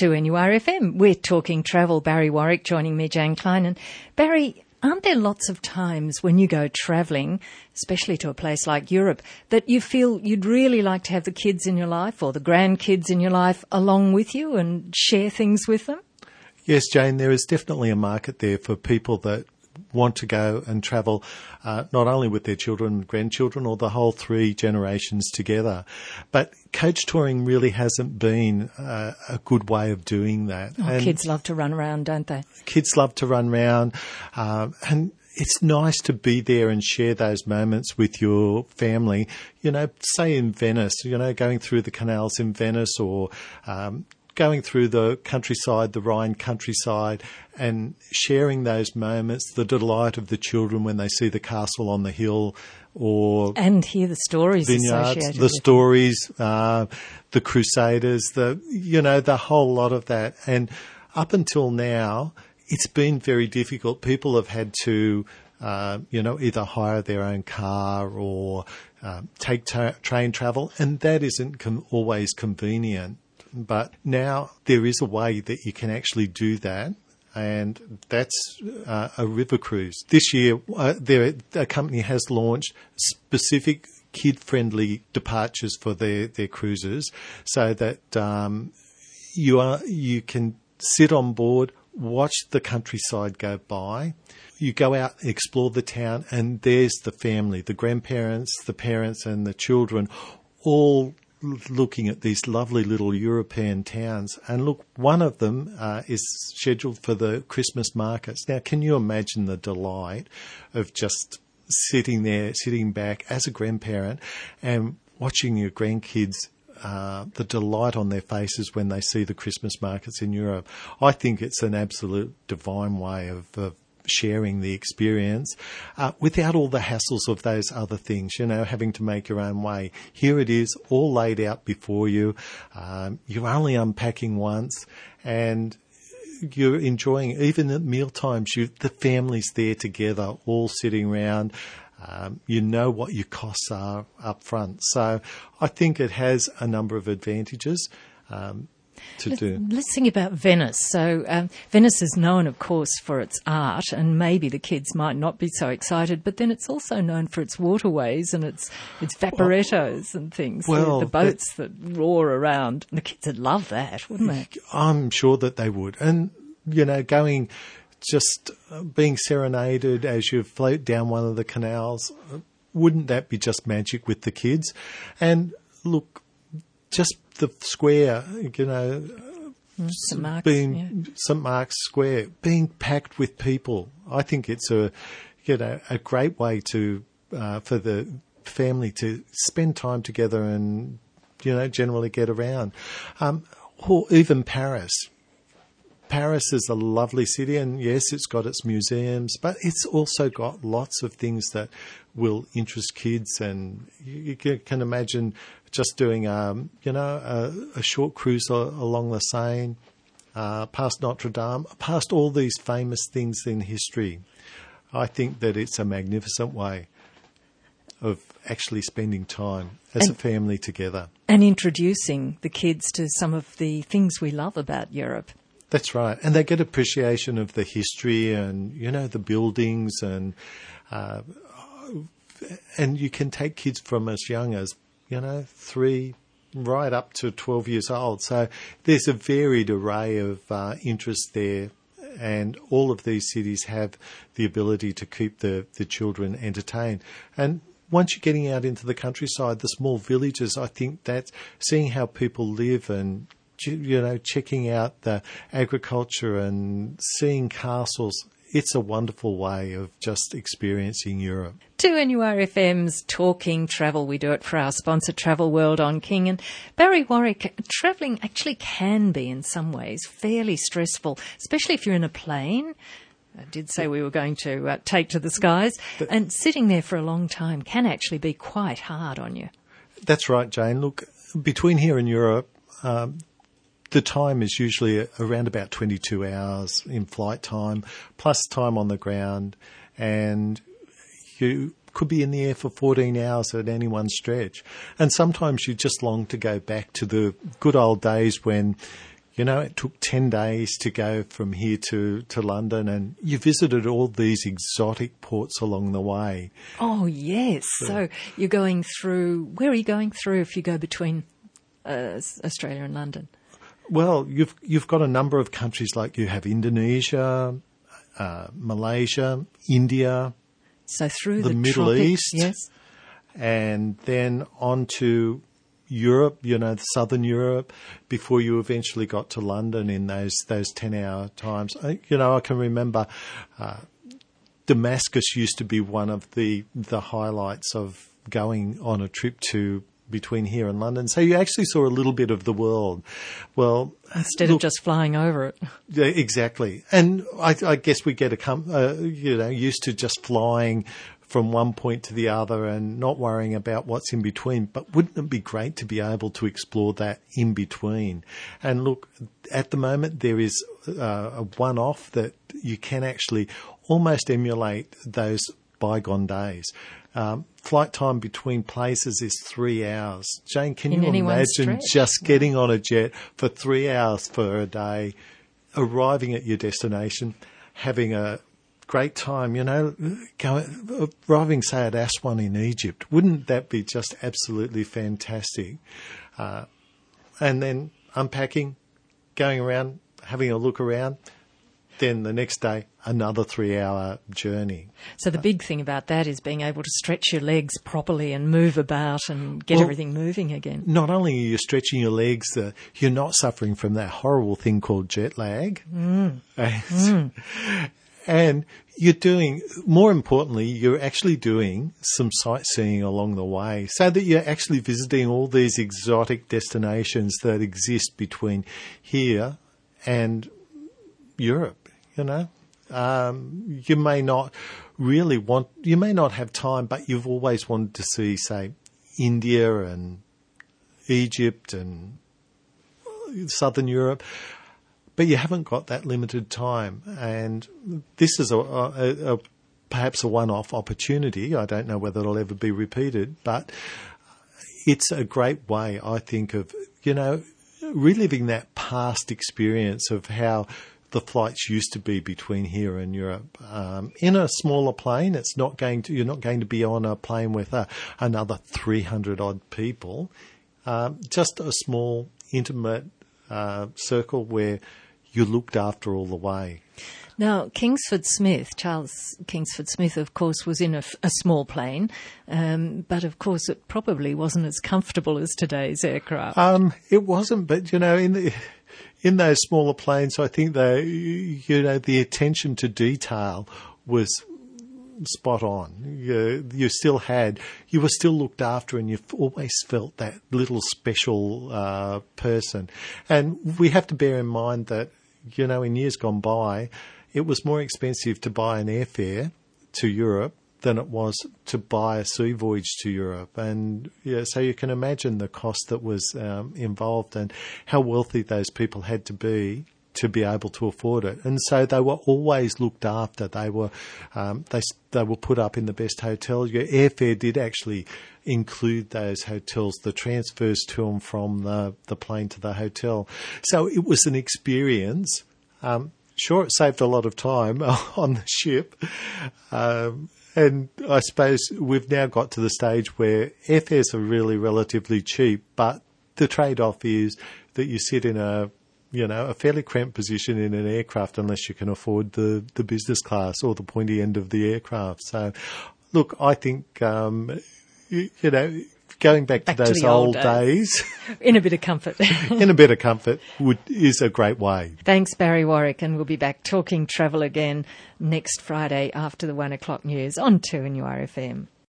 2NURFM. We're talking travel. Barry Warwick joining me, Jane Klein. And Barry, aren't there lots of times when you go travelling, especially to a place like Europe, that you feel you'd really like to have the kids in your life or the grandkids in your life along with you and share things with them? Yes, Jane, there is definitely a market there for people that want to go and travel uh, not only with their children and grandchildren or the whole three generations together. But coach touring really hasn't been uh, a good way of doing that. Oh, kids love to run around, don't they? Kids love to run around. Um, and it's nice to be there and share those moments with your family. You know, say in Venice, you know, going through the canals in Venice or um, going through the countryside, the Rhine countryside, and sharing those moments, the delight of the children when they see the castle on the hill or and hear the stories vineyards, the stories, uh, the Crusaders, the you know the whole lot of that. And up until now, it's been very difficult. People have had to. Uh, you know, either hire their own car or uh, take tra- train travel, and that isn't com- always convenient. But now there is a way that you can actually do that and that's uh, a river cruise. This year, uh, there, a company has launched specific kid-friendly departures for their, their cruises, so that um, you are you can sit on board, watch the countryside go by. You go out, explore the town, and there's the family, the grandparents, the parents, and the children, all looking at these lovely little European towns. And look, one of them uh, is scheduled for the Christmas markets. Now, can you imagine the delight of just sitting there, sitting back as a grandparent and watching your grandkids uh, the delight on their faces when they see the Christmas markets in Europe. I think it's an absolute divine way of, of sharing the experience uh, without all the hassles of those other things, you know, having to make your own way. Here it is, all laid out before you. Um, you're only unpacking once and you're enjoying even at meal times you the family's there together all sitting around um, you know what your costs are up front so I think it has a number of advantages um, to let's, do. Let's think about Venice. So, um, Venice is known, of course, for its art, and maybe the kids might not be so excited, but then it's also known for its waterways and its its vaporettos well, and things. Well, the, the boats that, roar around. The kids would love that, wouldn't they? I'm sure that they would. And, you know, going just uh, being serenaded as you float down one of the canals, wouldn't that be just magic with the kids? And look, just the square, you know, St. Mark's, being yeah. St. Mark's Square, being packed with people. I think it's a, you know, a great way to uh, for the family to spend time together and you know generally get around. Um, or even Paris. Paris is a lovely city, and yes, it's got its museums, but it's also got lots of things that will interest kids. And you, you can imagine just doing, um, you know, a, a, short cruise along the Seine, uh, past Notre Dame, past all these famous things in history. I think that it's a magnificent way of actually spending time as and, a family together. And introducing the kids to some of the things we love about Europe. That's right. And they get appreciation of the history and, you know, the buildings and, uh, and you can take kids from as young as you know, three right up to 12 years old. So there's a varied array of uh, interests there. And all of these cities have the ability to keep the, the children entertained. And once you're getting out into the countryside, the small villages, I think that seeing how people live and you know checking out the agriculture and seeing castles it's a wonderful way of just experiencing Europe. 2NURFM's Talking Travel. We do it for our sponsor Travel World on King. And Barry Warwick, travelling actually can be in some ways fairly stressful, especially if you're in a plane. I did say we were going to uh, take to the skies, and sitting there for a long time can actually be quite hard on you. That's right, Jane. Look, between here and Europe, um, the time is usually around about 22 hours in flight time, plus time on the ground, and you could be in the air for 14 hours at any one stretch. And sometimes you just long to go back to the good old days when, You know, it took 10 days to go from here to, to London and you visited all these exotic ports along the way. Oh, yes. So you're going through, where are you going through if you go between uh, Australia and London? Well, you've, you've got a number of countries like you have Indonesia, uh, Malaysia, India, So through The the, Middle tropics, East. Yes. and then on to Europe, you know, southern Europe, before you eventually got to London in those those ten hour times. I, you know, I can remember uh, Damascus used to be one of the the highlights of going on a trip to between here and London. So you actually saw a little bit of the world. Well, Instead look, of just flying over it. yeah, exactly. And I, I guess we get a com- uh, you know used to just flying from one point to the other and not worrying about what's in between. But wouldn't it be great to be able to explore that in between? And look, at the moment there is uh, a one-off that you can actually almost emulate those bygone days. Um, flight time between places is three hours. Jane, can In you imagine stretch? just getting on a jet for three hours for a day, arriving at your destination, having a great time, you know, going, arriving, say, at Aswan in Egypt. Wouldn't that be just absolutely fantastic? Uh, and then unpacking, going around, having a look around. Then the next day, another three hour journey. So the big thing about that is being able to stretch your legs properly and move about and get Well- everything moving again. Not only are you stretching your legs, uh, you're not suffering from that horrible thing called jet lag. And, and you're doing, more importantly, you're actually doing some sightseeing along the way so that you're actually visiting all these exotic destinations that exist between here and Europe, you know. Um, you may not really want, you may not have time, but you've always wanted to see, say, India and Egypt and southern Europe, but you haven't got that limited time. And this is a, a, a perhaps a one-off opportunity. I don't know whether it'll ever be repeated, but it's a great way, I think, of you know reliving that past experience of how the flights used to be between here and Europe. Um, in a smaller plane, it's not going to you're not going to be on a plane with a, another 300 odd people. Um, just a small, intimate uh, circle where you're looked after all the way. Now, Kingsford Smith, Charles Kingsford Smith, of course, was in a small plane, um, but of course it probably wasn't as comfortable as today's aircraft. Um, it wasn't, but you know, in the, in those smaller planes, I think they, you know, the attention to detail was spot on. You, you still had, you were still looked after, and you've always felt that little special uh, person. And we have to bear in mind that, you know, in years gone by, it was more expensive to buy an airfare to Europe than it was to buy a sea voyage to Europe. And yeah, so you can imagine the cost that was um, involved and how wealthy those people had to be to be able to afford it. And so they were always looked after. They were um, they they were put up in the best hotels. Your airfare did actually include those hotels, the transfers to and from the the plane to the hotel. So it was an experience. Um, sure, it saved a lot of time on the ship. Um, and I suppose we've now got to the stage where airfares are really relatively cheap, but the trade-off is that you sit in a you know a fairly cramped position in an aircraft unless you can afford the the business class or the pointy end of the aircraft. So, look, I think um, you, you know going back, Back to to those the old old days in a bit of comfort. in a bit of comfort would is a great way. Thanks, Barry Warwick, and we'll be back talking travel again next Friday after the one o'clock news on 2NURFM.